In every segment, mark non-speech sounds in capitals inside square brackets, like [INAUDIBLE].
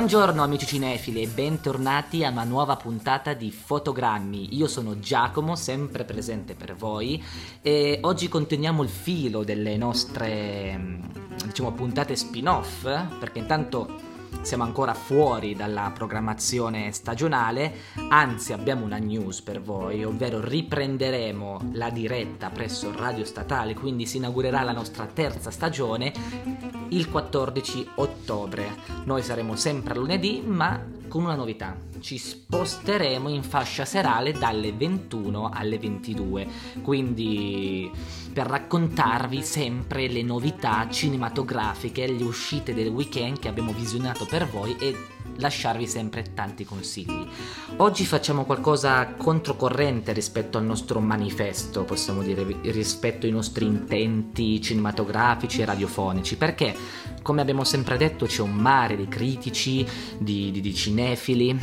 Buongiorno amici cinefili e bentornati a una nuova puntata di Fotogrammi. Io sono Giacomo, sempre presente per voi e oggi continuiamo il filo delle nostre diciamo puntate spin-off perché intanto siamo ancora fuori dalla programmazione stagionale, anzi abbiamo una news per voi, ovvero riprenderemo la diretta presso Radio Statale, quindi si inaugurerà la nostra terza stagione il 14 ottobre. Noi saremo sempre lunedì, ma con una novità. Ci sposteremo in fascia serale dalle 21 alle 22, quindi per raccontarvi sempre le novità cinematografiche, le uscite del weekend che abbiamo visionato per voi e lasciarvi sempre tanti consigli. Oggi facciamo qualcosa controcorrente rispetto al nostro manifesto, possiamo dire, rispetto ai nostri intenti cinematografici e radiofonici, perché come abbiamo sempre detto c'è un mare di critici, di, di, di cinefili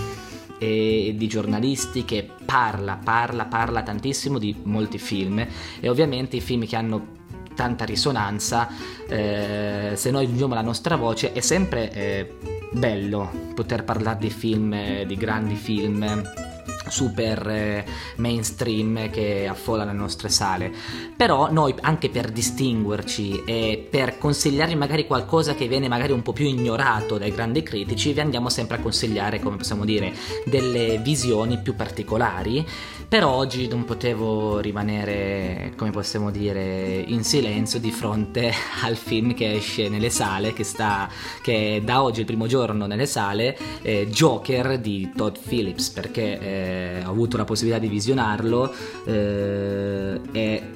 e di giornalisti che parla, parla, parla tantissimo di molti film e ovviamente i film che hanno tanta risonanza, eh, se noi aggiungiamo la nostra voce è sempre eh, bello poter parlare di film, di grandi film super eh, mainstream che affollano le nostre sale. Però noi, anche per distinguerci e per consigliarvi magari qualcosa che viene magari un po' più ignorato dai grandi critici, vi andiamo sempre a consigliare, come possiamo dire, delle visioni più particolari. Però oggi non potevo rimanere, come possiamo dire, in silenzio di fronte [LAUGHS] al film che esce nelle sale, che sta, che da oggi il primo giorno nelle sale, eh, Joker di Todd Phillips, perché eh, ho avuto la possibilità di visionarlo eh, e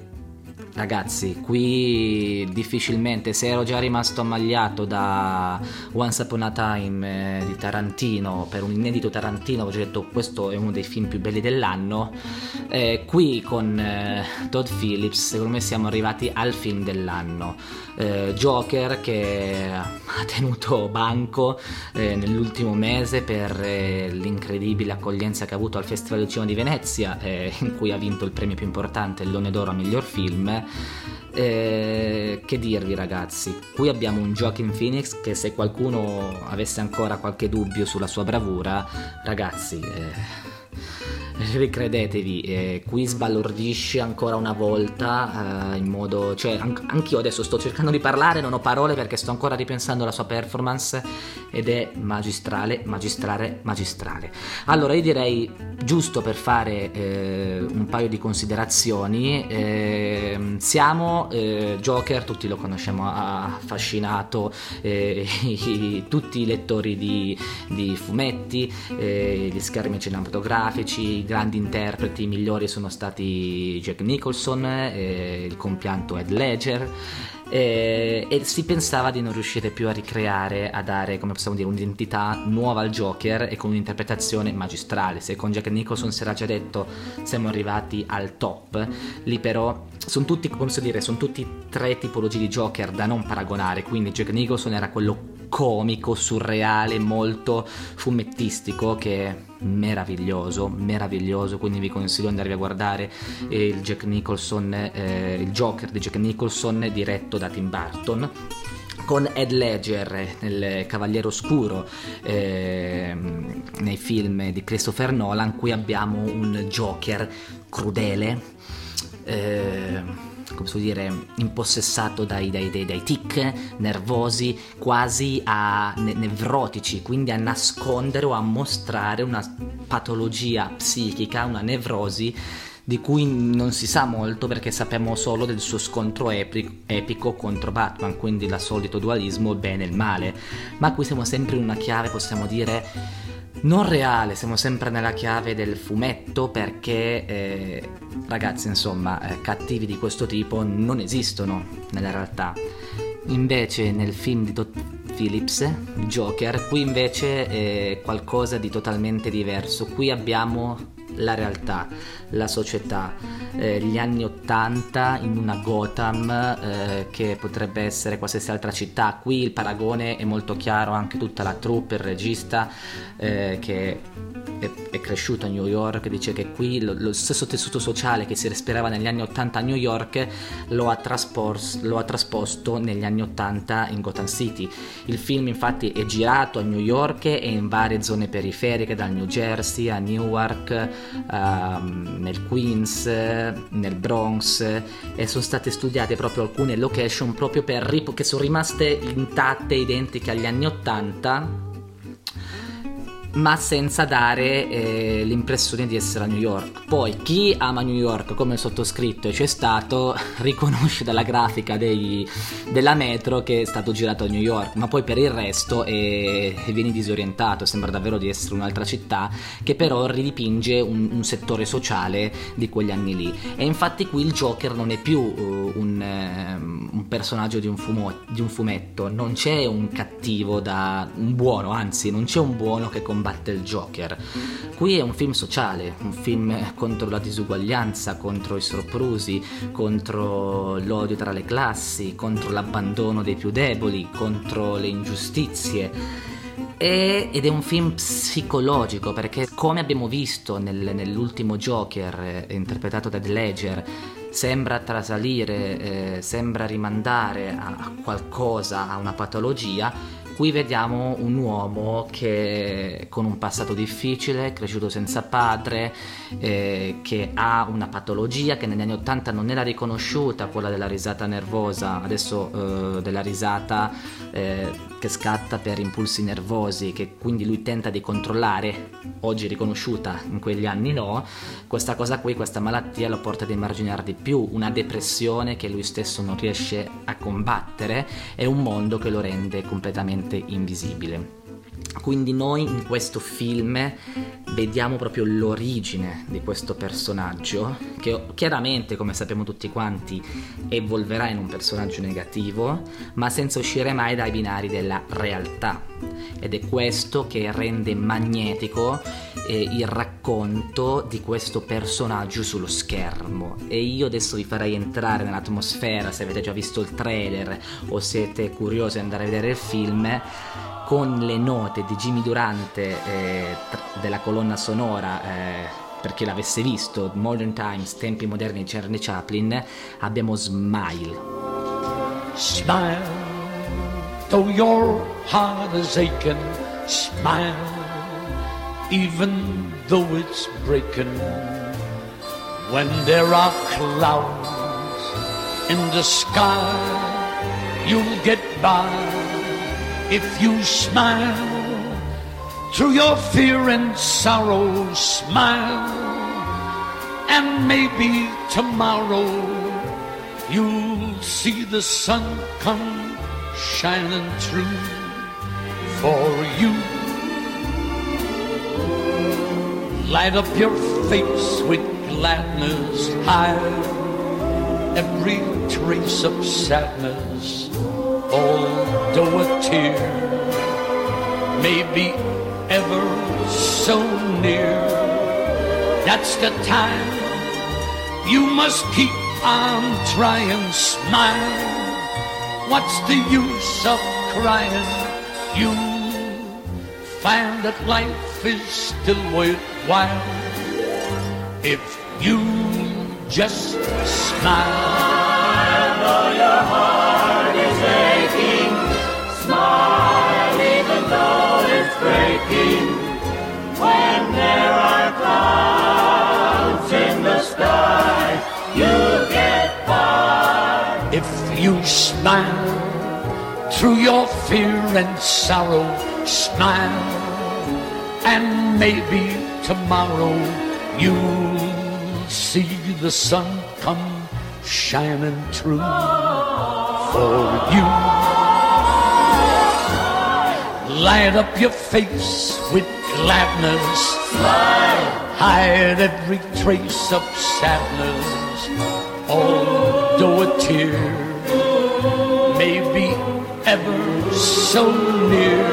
Ragazzi, qui difficilmente, se ero già rimasto ammagliato da Once Upon a Time eh, di Tarantino, per un inedito Tarantino, ho detto questo è uno dei film più belli dell'anno, eh, qui con eh, Todd Phillips secondo me siamo arrivati al film dell'anno. Eh, Joker che ha tenuto banco eh, nell'ultimo mese per eh, l'incredibile accoglienza che ha avuto al Festival del Cinema di Venezia, in cui ha vinto il premio più importante, il Leone d'Oro a miglior film. Eh, che dirvi ragazzi, qui abbiamo un Joaquin Phoenix che se qualcuno avesse ancora qualche dubbio sulla sua bravura, ragazzi, eh, ricredetevi, eh, qui sbalordisce ancora una volta eh, in modo... cioè an- anch'io adesso sto cercando di parlare, non ho parole perché sto ancora ripensando alla sua performance ed è magistrale, magistrale, magistrale. Allora io direi, giusto per fare eh, un paio di considerazioni, ehm, siamo eh, Joker, tutti lo conosciamo, ha affascinato eh, [LAUGHS] tutti i lettori di, di fumetti, eh, gli schermi cinematografici, grandi interpreti migliori sono stati Jack Nicholson, eh, il compianto Ed Ledger eh, e si pensava di non riuscire più a ricreare, a dare, come possiamo dire, un'identità nuova al Joker e con un'interpretazione magistrale. Se con Jack Nicholson si era già detto siamo arrivati al top, lì però sono tutti, come posso dire, sono tutti tre tipologie di Joker da non paragonare, quindi Jack Nicholson era quello comico, surreale, molto fumettistico che è meraviglioso, meraviglioso, quindi vi consiglio di andare a guardare il Jack Nicholson, eh, il Joker di Jack Nicholson diretto da Tim Burton con Ed Ledger nel Cavaliere Oscuro eh, nei film di Christopher Nolan. Qui abbiamo un Joker crudele eh, come si può dire, impossessato dai, dai, dai, dai tic, nervosi, quasi a ne- nevrotici, quindi a nascondere o a mostrare una patologia psichica, una nevrosi di cui non si sa molto perché sappiamo solo del suo scontro epico, epico contro Batman, quindi il solito dualismo bene e il male. Ma qui siamo sempre in una chiave, possiamo dire non reale, siamo sempre nella chiave del fumetto perché eh, ragazzi insomma eh, cattivi di questo tipo non esistono nella realtà. Invece nel film di Todd Phillips, Joker, qui invece è qualcosa di totalmente diverso. Qui abbiamo la realtà, la società, eh, gli anni Ottanta in una Gotham eh, che potrebbe essere qualsiasi altra città. Qui il paragone è molto chiaro, anche tutta la troupe, il regista eh, che è, è, cresciuto a New York, dice che qui lo, lo, stesso tessuto sociale che si respirava negli anni 80 a New York lo ha, traspos, lo ha trasposto negli anni 80 in Gotham City. Il film infatti è girato a New York e in varie zone periferiche, dal New Jersey a Newark, uh, nel Queens, nel Bronx e sono state studiate proprio alcune location proprio per, che sono rimaste intatte, identiche agli anni 80 ma senza dare eh, l'impressione di essere a New York. Poi chi ama New York come sottoscritto e c'è stato [LAUGHS] riconosce dalla grafica dei, della metro che è stato girato a New York, ma poi per il resto è, vieni disorientato, sembra davvero di essere un'altra città che però ridipinge un, un settore sociale di quegli anni lì. E infatti qui il Joker non è più uh, un, uh, un, personaggio di un, fumo, di un fumetto, non c'è un cattivo da un buono, anzi non c'è un buono che combatte combatte il Joker. Qui è un film sociale, un film contro la disuguaglianza, contro i soprusi, contro l'odio tra le classi, contro l'abbandono dei più deboli, contro le ingiustizie. ed è un film psicologico perché come abbiamo visto nel, nell'ultimo Joker eh, interpretato da The Ledger sembra trasalire, eh, sembra rimandare a qualcosa, a una patologia Qui vediamo un uomo che con un passato difficile, cresciuto senza padre, eh, che ha una patologia che negli anni 80 non era riconosciuta, quella della risata nervosa, adesso eh, della risata eh, che scatta per impulsi nervosi, che quindi lui tenta di controllare, oggi riconosciuta, in quegli anni no, questa cosa qui, questa malattia lo porta ad emarginare di più, una depressione che lui stesso non riesce a combattere e un mondo che lo rende completamente invisibile. Quindi noi in questo film vediamo proprio l'origine di questo personaggio che chiaramente, come sappiamo tutti quanti, evolverà in un personaggio negativo, ma senza uscire mai dai binari della realtà. Ed è questo che rende magnetico eh, il racconto di questo personaggio sullo schermo. E io adesso vi farei entrare nell'atmosfera, se avete già visto il trailer o siete curiosi di andare a vedere il film con le note di Jimmy Durante eh, della colonna sonora eh, per chi l'avesse visto Modern Times, tempi moderni di Charlie Chaplin abbiamo Smile. Smile though your heart is aching Smile even though it's breaking. When there are clouds in the sky You'll get by if you smile through your fear and sorrow, smile, and maybe tomorrow you'll see the sun come shining through for you. Light up your face with gladness, hide every trace of sadness although a tear may be ever so near. That's the time you must keep on trying, smile. What's the use of crying? You find that life is still worthwhile if you just smile. In the sky, you get. If you smile through your fear and sorrow, smile, and maybe tomorrow you'll see the sun come shining through for you. Light up your face with gladness. Hide every trace of sadness. Although a tear may be ever so near,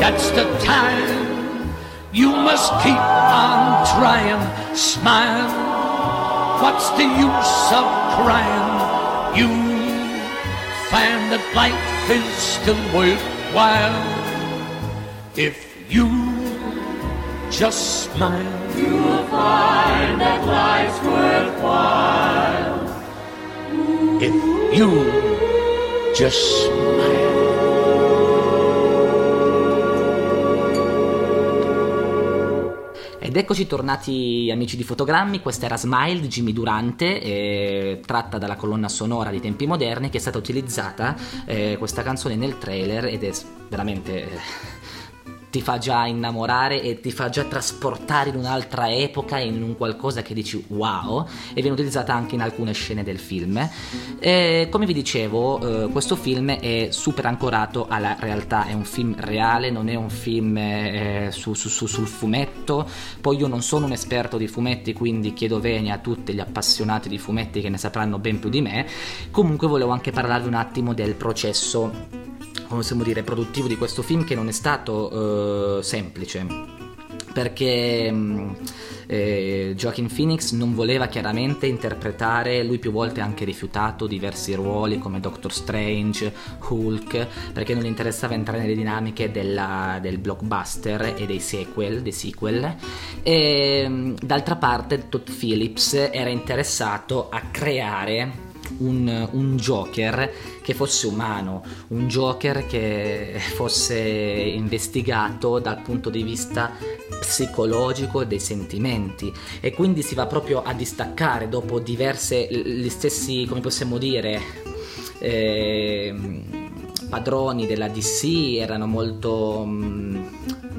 that's the time you must keep on trying. Smile What's the use of crying? You find that life is still worthwhile if you just smile. You'll find that life's worthwhile. If you just smile. Ed eccoci tornati amici di fotogrammi, questa era Smile di Jimmy Durante, eh, tratta dalla colonna sonora di tempi moderni che è stata utilizzata eh, questa canzone nel trailer ed è veramente... Eh, ti fa già innamorare e ti fa già trasportare in un'altra epoca, in un qualcosa che dici wow, e viene utilizzata anche in alcune scene del film. E, come vi dicevo, eh, questo film è super ancorato alla realtà, è un film reale, non è un film eh, su, su, su, sul fumetto. Poi io non sono un esperto di fumetti, quindi chiedo venia a tutti gli appassionati di fumetti che ne sapranno ben più di me. Comunque volevo anche parlarvi un attimo del processo possiamo dire, produttivo di questo film che non è stato uh, semplice perché mm, eh, Joaquin Phoenix non voleva chiaramente interpretare, lui più volte ha anche rifiutato diversi ruoli come Doctor Strange, Hulk, perché non gli interessava entrare nelle dinamiche della, del blockbuster e dei sequel, dei sequel. E, mm, d'altra parte Todd Phillips era interessato a creare un, un, Joker che fosse umano, un Joker che fosse investigato dal punto di vista psicologico dei sentimenti. E quindi si va proprio a distaccare dopo diverse, gli stessi, come possiamo dire, eh, padroni della DC erano molto...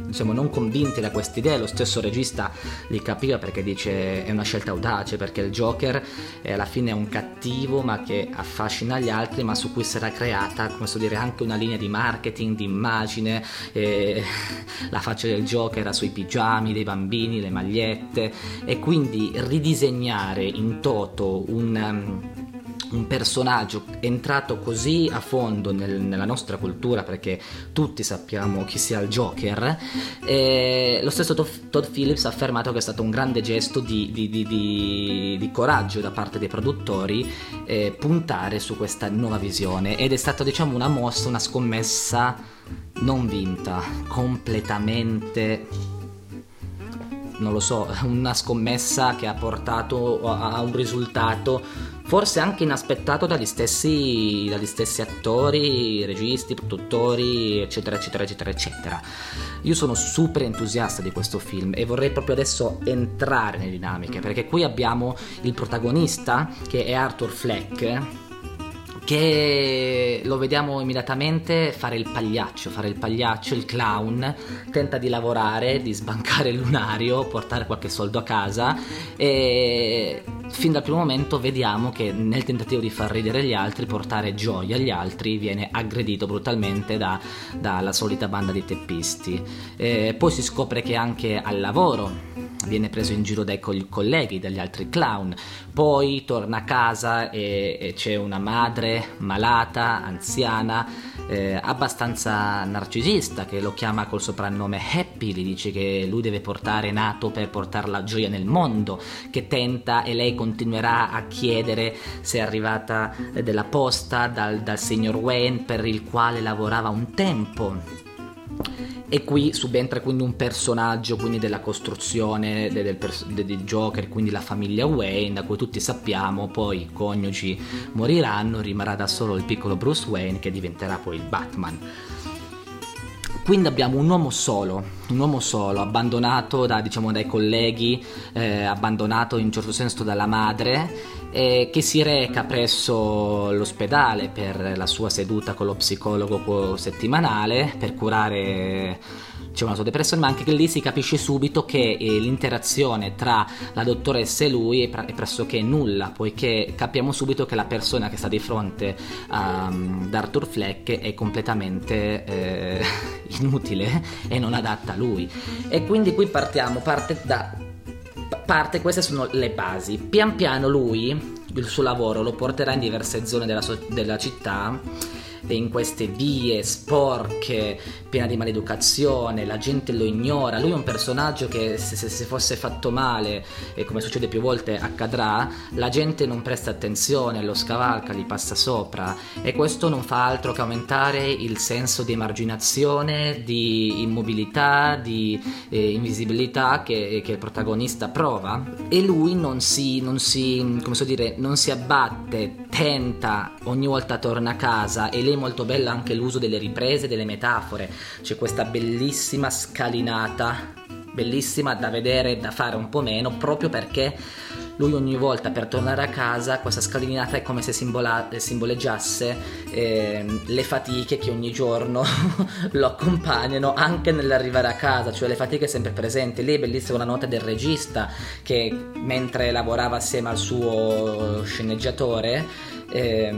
Diciamo, non convinti da questa idea, lo stesso regista li capiva perché dice è una scelta audace, perché il Joker è, alla fine è un cattivo ma che affascina gli altri, ma su cui sarà creata, come so dire, anche una linea di marketing, di immagine, eh, [LAUGHS] la faccia del Joker era sui pigiami dei bambini, le magliette, e quindi ridisegnare in toto un un personaggio entrato così a fondo nel, nella nostra cultura perché tutti sappiamo chi sia il Joker eh, lo stesso Todd Phillips ha affermato che è stato un grande gesto di, di, di, di coraggio da parte dei produttori eh, puntare su questa nuova visione. Ed è stata diciamo una mossa, una scommessa non vinta, completamente non lo so, [LAUGHS] una scommessa che ha portato a un risultato forse anche inaspettato dagli stessi, dagli stessi attori, registi, produttori, eccetera, eccetera, eccetera, eccetera. Io sono super entusiasta di questo film e vorrei proprio adesso entrare nelle dinamiche, perché qui abbiamo il protagonista che è Arthur Fleck che lo vediamo immediatamente fare il pagliaccio, fare il pagliaccio, il clown, tenta di lavorare, di sbancare il lunario, portare qualche soldo a casa e fin dal primo momento vediamo che nel tentativo di far ridere gli altri, portare gioia agli altri, viene aggredito brutalmente da, dalla solita banda di teppisti. E poi si scopre che anche al lavoro viene preso in giro dai colleghi, dagli altri clown, poi torna a casa e, e c'è una madre malata, anziana, eh, abbastanza narcisista che lo chiama col soprannome Happy, gli dice che lui deve portare nato per portare la gioia nel mondo, che tenta e lei continuerà a chiedere se è arrivata della posta dal, dal signor Wayne per il quale lavorava un tempo e qui subentra quindi un personaggio quindi della costruzione del, del, del, Joker, quindi la famiglia Wayne, da cui tutti sappiamo poi i coniugi moriranno, rimarrà da solo il piccolo Bruce Wayne che diventerà poi il Batman. Quindi abbiamo un uomo solo, un uomo solo, abbandonato da, diciamo, dai colleghi, eh, abbandonato in un certo senso dalla madre eh, che si reca presso l'ospedale per la sua seduta con lo psicologo settimanale per curare c'è una sua depressione, ma anche che lì si capisce subito che eh, l'interazione tra la dottoressa e lui è, è, pressoché nulla, poiché capiamo subito che la persona che sta di fronte um, ad Arthur Fleck è completamente eh, [LAUGHS] inutile e non adatta a lui. E quindi qui partiamo, parte da parte queste sono le basi. Pian piano lui, il suo lavoro, lo porterà in diverse zone della, so- della città in queste vie sporche, piena di maleducazione, la gente lo ignora, lui è un personaggio che se, se, se fosse fatto male, e come succede più volte accadrà, la gente non presta attenzione, lo scavalca, gli passa sopra. E questo non fa altro che aumentare il senso di emarginazione, di immobilità, di eh, invisibilità che, che, il protagonista prova. E lui non si, non si, come so dire, non si abbatte, tenta, ogni volta torna a casa e lei molto bella anche l'uso delle riprese, delle metafore, c'è questa bellissima scalinata, bellissima da vedere da fare un po' meno proprio perché lui ogni volta per tornare a casa questa scalinata è come se simbola- simboleggiasse eh, le fatiche che ogni giorno [LAUGHS] lo accompagnano anche nell'arrivare a casa, cioè le fatiche sempre presenti. Lì è bellissima una nota del regista che mentre lavorava assieme al suo sceneggiatore eh,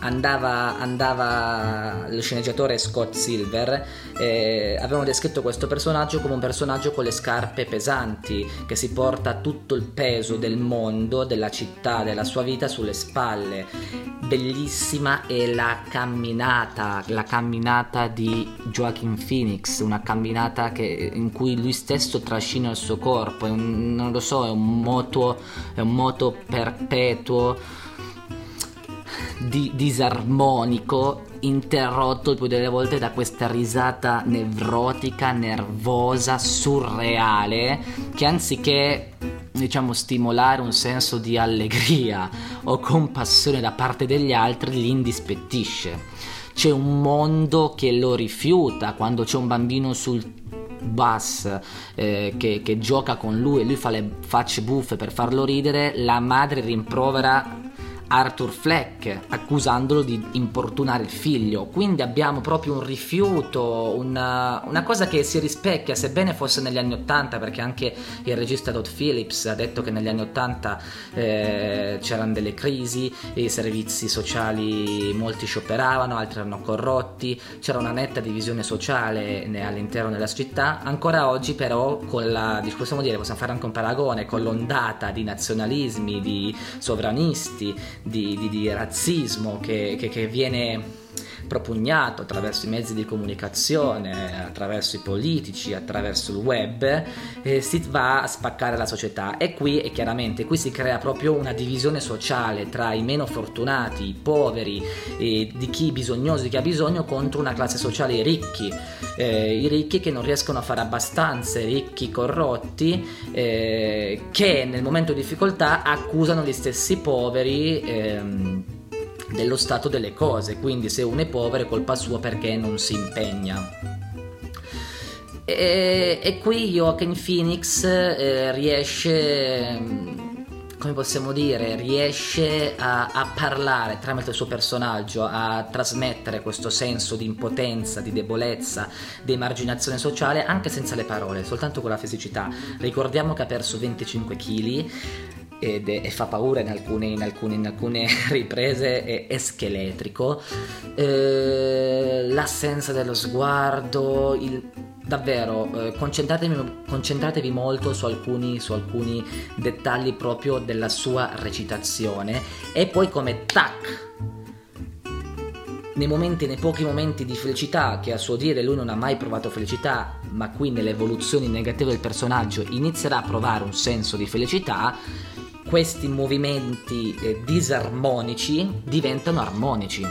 andava, andava lo sceneggiatore Scott Silver eh, avevano descritto questo personaggio come un personaggio con le scarpe pesanti che si porta tutto il peso del mondo mondo, della città, della sua vita sulle spalle. Bellissima è la camminata, la camminata di Joaquin Phoenix, una camminata che, in cui lui stesso trascina il suo corpo, un, non lo so, è un moto, è un moto perpetuo, di, disarmonico interrotto il più delle volte da questa risata nevrotica, nervosa, surreale, che anziché diciamo stimolare un senso di allegria o compassione da parte degli altri li indispettisce. C'è un mondo che lo rifiuta quando c'è un bambino sul bus eh, che, che, gioca con lui e lui fa le facce buffe per farlo ridere, la madre rimprovera Arthur Fleck accusandolo di importunare il figlio. Quindi abbiamo proprio un rifiuto, una, una, cosa che si rispecchia, sebbene fosse negli anni Ottanta, perché anche il regista Todd Phillips ha detto che negli anni Ottanta eh, c'erano delle crisi, i servizi sociali molti scioperavano, altri erano corrotti, c'era una netta divisione sociale all'interno della città. Ancora oggi però, con la, possiamo dire, possiamo fare anche un paragone, con l'ondata di nazionalismi, di sovranisti, di, di, di razzismo che, che, che viene propugnato attraverso i mezzi di comunicazione, attraverso i politici, attraverso il web, eh, si va a spaccare la società. E qui, e chiaramente, qui si crea proprio una divisione sociale tra i meno fortunati, i poveri, eh, di chi bisognoso, di chi ha bisogno, contro una classe sociale i ricchi. Eh, I ricchi che non riescono a fare abbastanza, i ricchi corrotti, eh, che nel momento di difficoltà accusano gli stessi poveri ehm, dello stato delle cose, quindi se uno è povero è colpa sua perché non si impegna. E, e qui Joaquin Phoenix eh, riesce, come possiamo dire, riesce a, a, parlare tramite il suo personaggio, a trasmettere questo senso di impotenza, di debolezza, di emarginazione sociale anche senza le parole, soltanto con la fisicità. Ricordiamo che ha perso 25 kg ed è, e fa paura in alcune, in alcune, in alcune [LAUGHS] riprese, è, è scheletrico. Eh, l'assenza dello sguardo, il, davvero, eh, concentratevi, concentratevi, molto su alcuni, su alcuni dettagli proprio della sua recitazione e poi come tac nei momenti, nei pochi momenti di felicità, che a suo dire lui non ha mai provato felicità, ma qui nelle evoluzioni negative del personaggio inizierà a provare un senso di felicità, questi movimenti eh, disarmonici diventano armonici.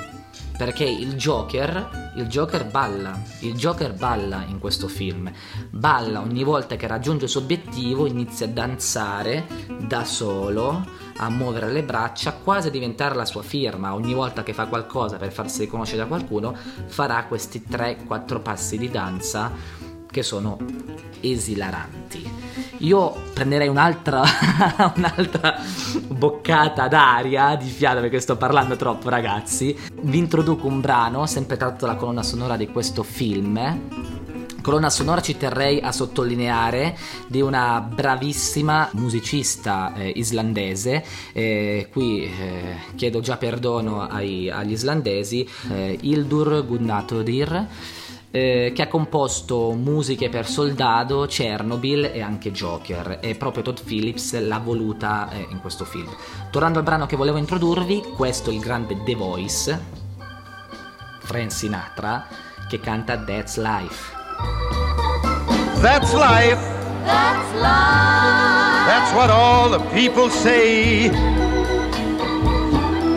Perché il Joker, il Joker balla, il Joker balla in questo film, balla ogni volta che raggiunge il suo obiettivo, inizia a danzare da solo, a muovere le braccia, quasi a diventare la sua firma. Ogni volta che fa qualcosa per farsi riconoscere da qualcuno, farà questi 3-4 passi di danza che sono esilaranti. Io prenderei un'altra, [LAUGHS] un'altra boccata d'aria di fiato perché sto parlando troppo ragazzi. Vi introduco un brano, sempre tratto dalla colonna sonora di questo film colonna sonora ci terrei a sottolineare di una bravissima musicista eh, islandese. Eh, qui eh, chiedo già perdono ai, agli islandesi, eh, Ildur Gunnatóttir eh, che ha composto musiche per Soldado, Chernobyl e anche Joker e proprio Todd Phillips l'ha voluta eh, in questo film. Tornando al brano che volevo introdurvi, questo è il grande The Voice Frank Sinatra che canta That's Life. That's life. That's life. That's what all the people say.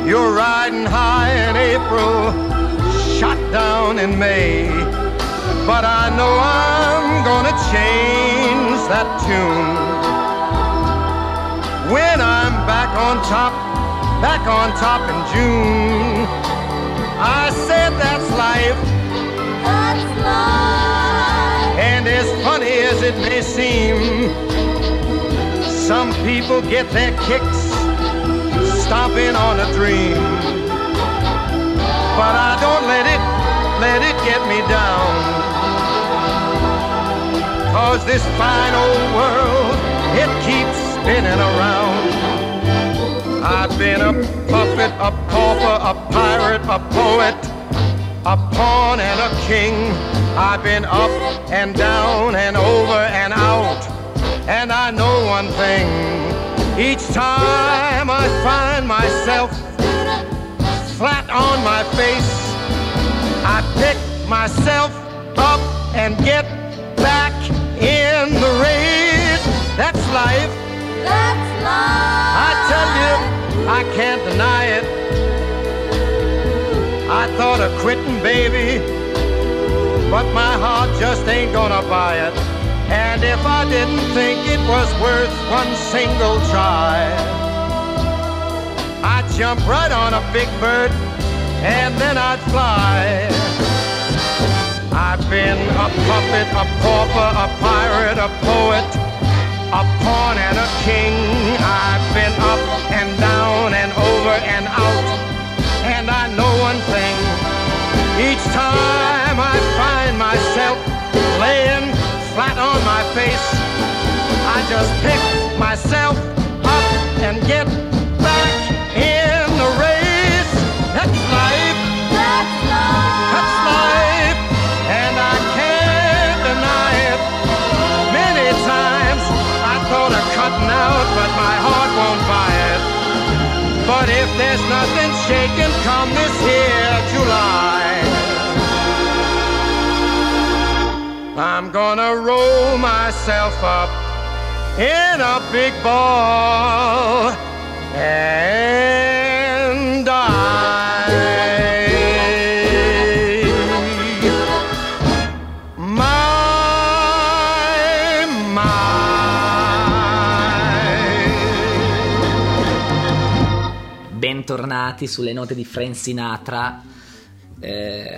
You're riding high in April, shot down in May. But I know I'm gonna change that tune. When I'm back on top, back on top in June. I said that's life. That's life. And as funny as it may seem, some people get their kicks stomping on a dream. But I don't let it, let it get me down. Cause this fine old world, it keeps spinning around. I've been a puppet, a pauper, a pirate, a poet, a pawn and a king. I've been up and down and over and out. And I know one thing. Each time I find myself flat on my face, I pick myself up and get That's life. That's life. I tell you, I can't deny it. I thought of quitting, baby, but my heart just ain't gonna buy it. And if I didn't think it was worth one single try, I'd jump right on a big bird and then I'd fly. I've been a puppet, a pauper, a pirate, a poet, a pawn and a king. I've been up and down and over and out. And I know one thing. Each time I find myself laying flat on my face, I just pick myself up and get But if there's nothing shaking come this here July, I'm gonna roll myself up in a big ball. And my. Bentornati sulle note di Frank Sinatra. Eh,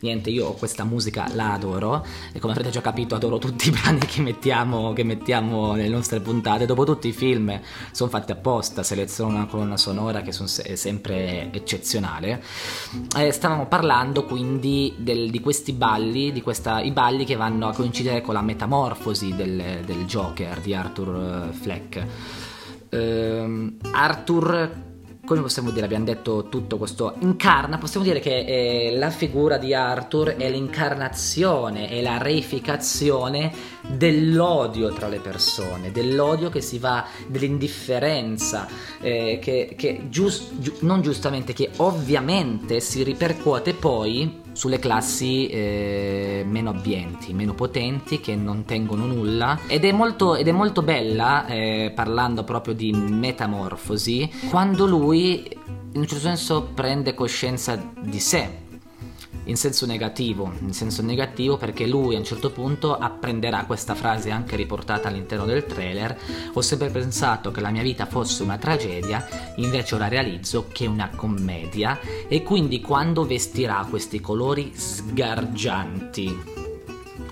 niente, io questa musica la adoro e come avrete già capito adoro tutti i brani che mettiamo, che mettiamo nelle nostre puntate. Dopo tutti i film sono fatti apposta, seleziono una colonna sonora che son se- è sempre eccezionale. Eh, stavamo parlando quindi del- di questi balli, questa, i balli che vanno a coincidere con la metamorfosi del, del Joker di Arthur eh, Fleck. Ehm, Arthur come possiamo dire, abbiamo detto tutto questo, incarna, possiamo dire che eh, la figura di Arthur è l'incarnazione, è la reificazione dell'odio tra le persone, dell'odio che si va, dell'indifferenza, eh, che, che gius- giu- non giustamente, che ovviamente si ripercuote poi sulle classi eh, meno abbienti, meno potenti, che non tengono nulla. Ed è molto, ed è molto bella, eh, parlando proprio di metamorfosi, quando lui in un certo senso prende coscienza di sé. In senso negativo, in senso negativo perché lui a un certo punto apprenderà questa frase anche riportata all'interno del trailer. Ho sempre pensato che la mia vita fosse una tragedia, invece ora realizzo che è una commedia e quindi quando vestirà questi colori sgargianti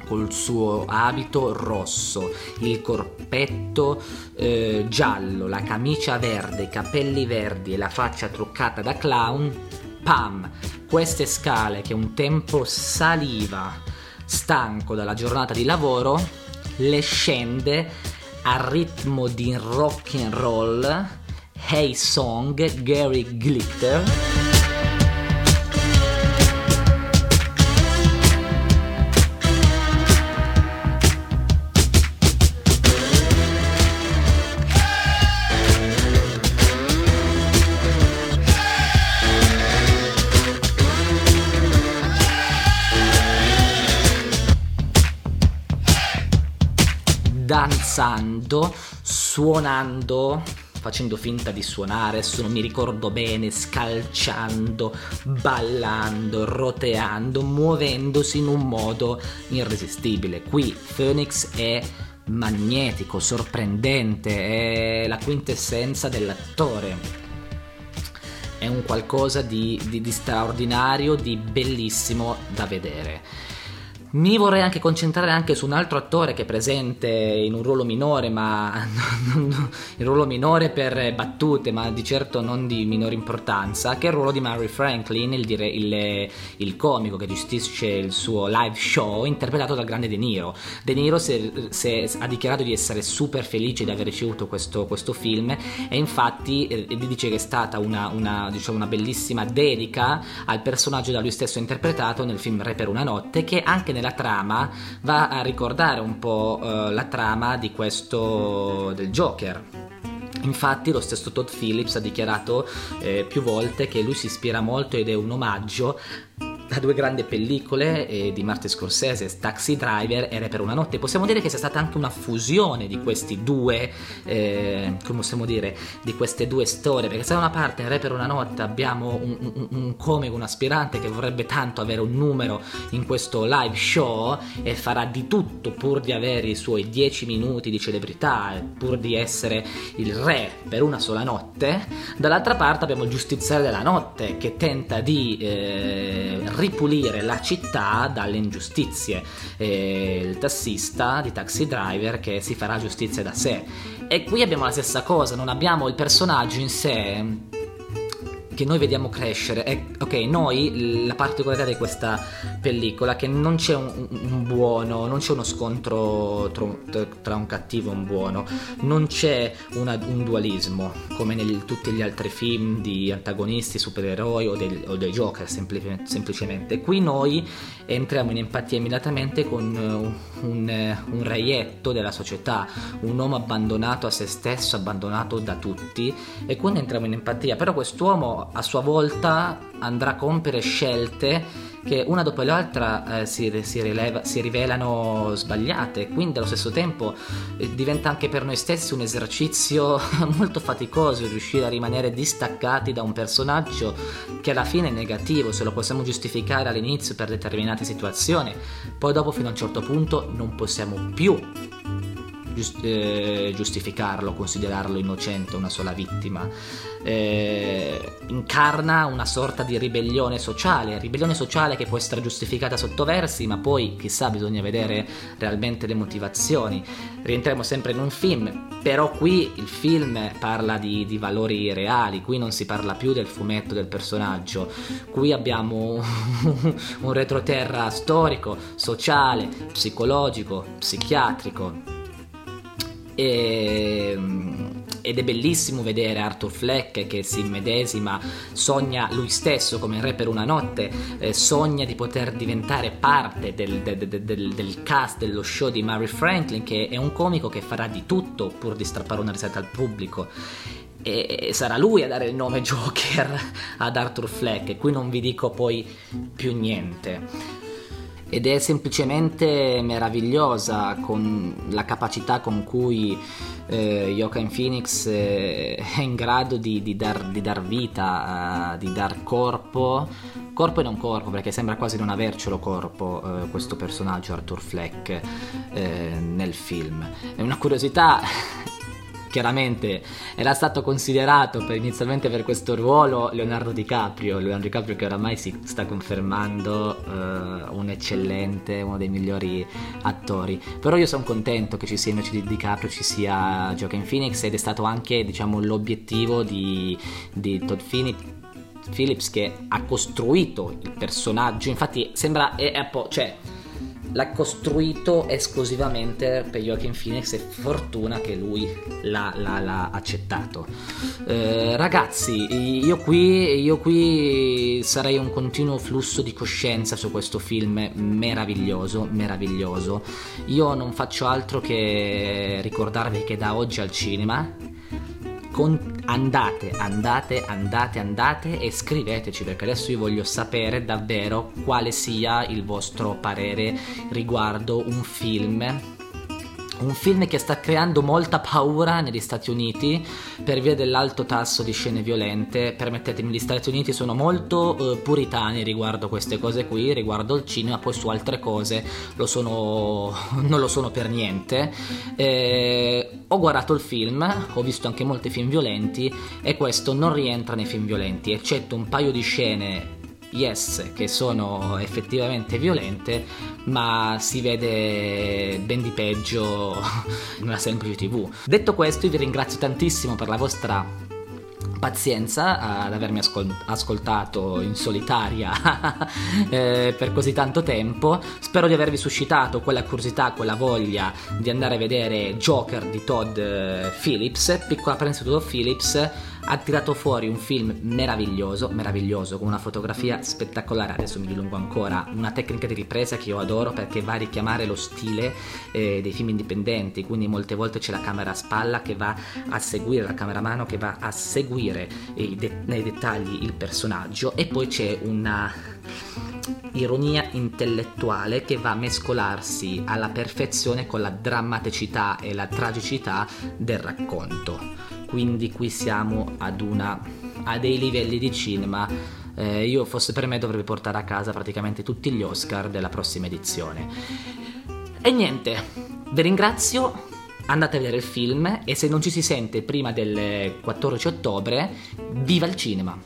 col suo abito rosso, il corpetto eh, giallo, la camicia verde, i capelli verdi e la faccia truccata da clown, pam, queste scale che un tempo saliva stanco dalla giornata di lavoro, le scende a ritmo di rock and roll, Hey Song, Gary Glitter. Danzando, suonando, facendo finta di suonare, adesso non mi ricordo bene, scalciando, ballando, roteando, muovendosi in un modo irresistibile. Qui Phoenix è magnetico, sorprendente, è la quintessenza dell'attore è un qualcosa di, di, di straordinario, di bellissimo da vedere. Mi vorrei anche concentrare anche su un altro attore che è presente in un ruolo minore, ma [LAUGHS] in ruolo minore per battute, ma di certo non di minore importanza, che è il ruolo di Mary Franklin, il, dire, il, il comico che gestisce il suo live show, interpretato dal grande De Niro. De Niro si, si, ha dichiarato di essere super felice di aver ricevuto questo, questo film e infatti eh, dice che è stata una, una, diciamo, una bellissima dedica al personaggio da lui stesso interpretato nel film Re per una notte, che anche nella trama va a ricordare un po' uh, la trama di questo del Joker. Infatti lo stesso Todd Phillips ha dichiarato eh, più volte che lui si ispira molto ed è un omaggio da due grandi pellicole eh, di Martin Scorsese, Taxi Driver e Re per una notte. Possiamo dire che sia stata anche una fusione di questi due, eh, come possiamo dire, di queste due storie, perché se da una parte in Re per una notte abbiamo un, un, un comico, un aspirante che vorrebbe tanto avere un numero in questo live show e farà di tutto pur di avere i suoi dieci minuti di celebrità, pur di essere il re per una sola notte, dall'altra parte abbiamo il giustiziere della notte che tenta di eh, ripulire la città dalle ingiustizie. E il tassista di Taxi Driver che si farà giustizia da sé. E qui abbiamo la stessa cosa, non abbiamo il personaggio in sé che noi vediamo crescere. E, ok, noi, la particolarità di questa pellicola è che non c'è un, un buono, non c'è uno scontro tra, tra, un cattivo e un buono, non c'è una, un dualismo come in tutti gli altri film di antagonisti, supereroi o, del, o dei Joker sempli, semplicemente. Qui noi entriamo in empatia immediatamente con uh, un, un reietto della società, un uomo abbandonato a se stesso, abbandonato da tutti e quindi entriamo in empatia. Però quest'uomo a sua volta andrà a compiere scelte che una dopo l'altra eh, si, si, rileva, si, rivelano sbagliate, quindi allo stesso tempo eh, diventa anche per noi stessi un esercizio [LAUGHS] molto faticoso riuscire a rimanere distaccati da un personaggio che alla fine è negativo, se lo possiamo giustificare all'inizio per determinate situazioni, poi dopo fino a un certo punto non possiamo più giust- eh, giustificarlo, considerarlo innocente, una sola vittima. Eh, incarna una sorta di ribellione sociale, ribellione sociale che può essere giustificata sotto versi, ma poi chissà bisogna vedere realmente le motivazioni. Rientriamo sempre in un film, però qui il film parla di, di valori reali, qui non si parla più del fumetto del personaggio, qui abbiamo [LAUGHS] un retroterra storico, sociale, psicologico, psichiatrico e, ehm, ed è bellissimo vedere Arthur Fleck che si immedesima, sogna lui stesso come re per una notte, eh, sogna di poter diventare parte del, del, del, del, cast dello show di Mary Franklin, che è un comico che farà di tutto pur di strappare una risata al pubblico. E sarà lui a dare il nome [LAUGHS] Joker ad Arthur Fleck, e qui non vi dico poi più niente ed è semplicemente meravigliosa con la capacità con cui eh, Joaquin Phoenix eh, è in grado di, di, dar, di dar, vita, uh, di dar corpo, corpo e non corpo, perché sembra quasi non avercelo corpo uh, questo personaggio Arthur Fleck uh, nel film. È una curiosità chiaramente era stato considerato per, inizialmente per questo ruolo Leonardo DiCaprio, Leonardo DiCaprio che oramai si sta confermando uh, un eccellente, uno dei migliori attori. Però io sono contento che ci sia invece di DiCaprio, ci sia Joaquin Phoenix ed è stato anche diciamo, l'obiettivo di, di Todd Phoenix Phillips che ha costruito il personaggio, infatti sembra, è, è cioè l'ha costruito esclusivamente per Joaquin Phoenix e fortuna che lui l'ha, l'ha, l'ha accettato. Eh, ragazzi, io qui, io qui sarei un continuo flusso di coscienza su questo film meraviglioso, meraviglioso. Io non faccio altro che ricordarvi che da oggi al cinema con... andate, andate, andate, andate e scriveteci perché adesso io voglio sapere davvero quale sia il vostro parere riguardo un film un film che sta creando molta paura negli Stati Uniti per via dell'alto tasso di scene violente. Permettetemi, gli Stati Uniti sono molto eh, puritani riguardo queste cose qui, riguardo il cinema, poi su altre cose lo sono, [LAUGHS] non lo sono per niente. Eh, ho guardato il film, ho visto anche molti film violenti e questo non rientra nei film violenti, eccetto un paio di scene yes che sono effettivamente violente ma si vede ben di peggio [LAUGHS] in una semplice tv detto questo io vi ringrazio tantissimo per la vostra pazienza ad avermi ascol- ascoltato in solitaria [LAUGHS] eh, per così tanto tempo. Spero di avervi suscitato quella curiosità, quella voglia di andare a vedere Joker di Todd eh, Phillips, piccola prensa di Todd Phillips ha tirato fuori un film meraviglioso, meraviglioso, con una fotografia spettacolare, adesso mi dilungo ancora, una tecnica di ripresa che io adoro perché va a richiamare lo stile eh, dei film indipendenti, quindi molte volte c'è la camera a spalla che va a seguire, la camera a mano che va a seguire de- nei dettagli il personaggio. E poi c'è una ironia intellettuale che va a mescolarsi alla perfezione con la drammaticità e la tragicità del racconto. Quindi qui siamo ad una, a dei livelli di cinema. Eh, io fosse per me dovrebbe portare a casa praticamente tutti gli Oscar della prossima edizione. E niente vi ringrazio andate a vedere il film e se non ci si sente prima del 14 ottobre viva il cinema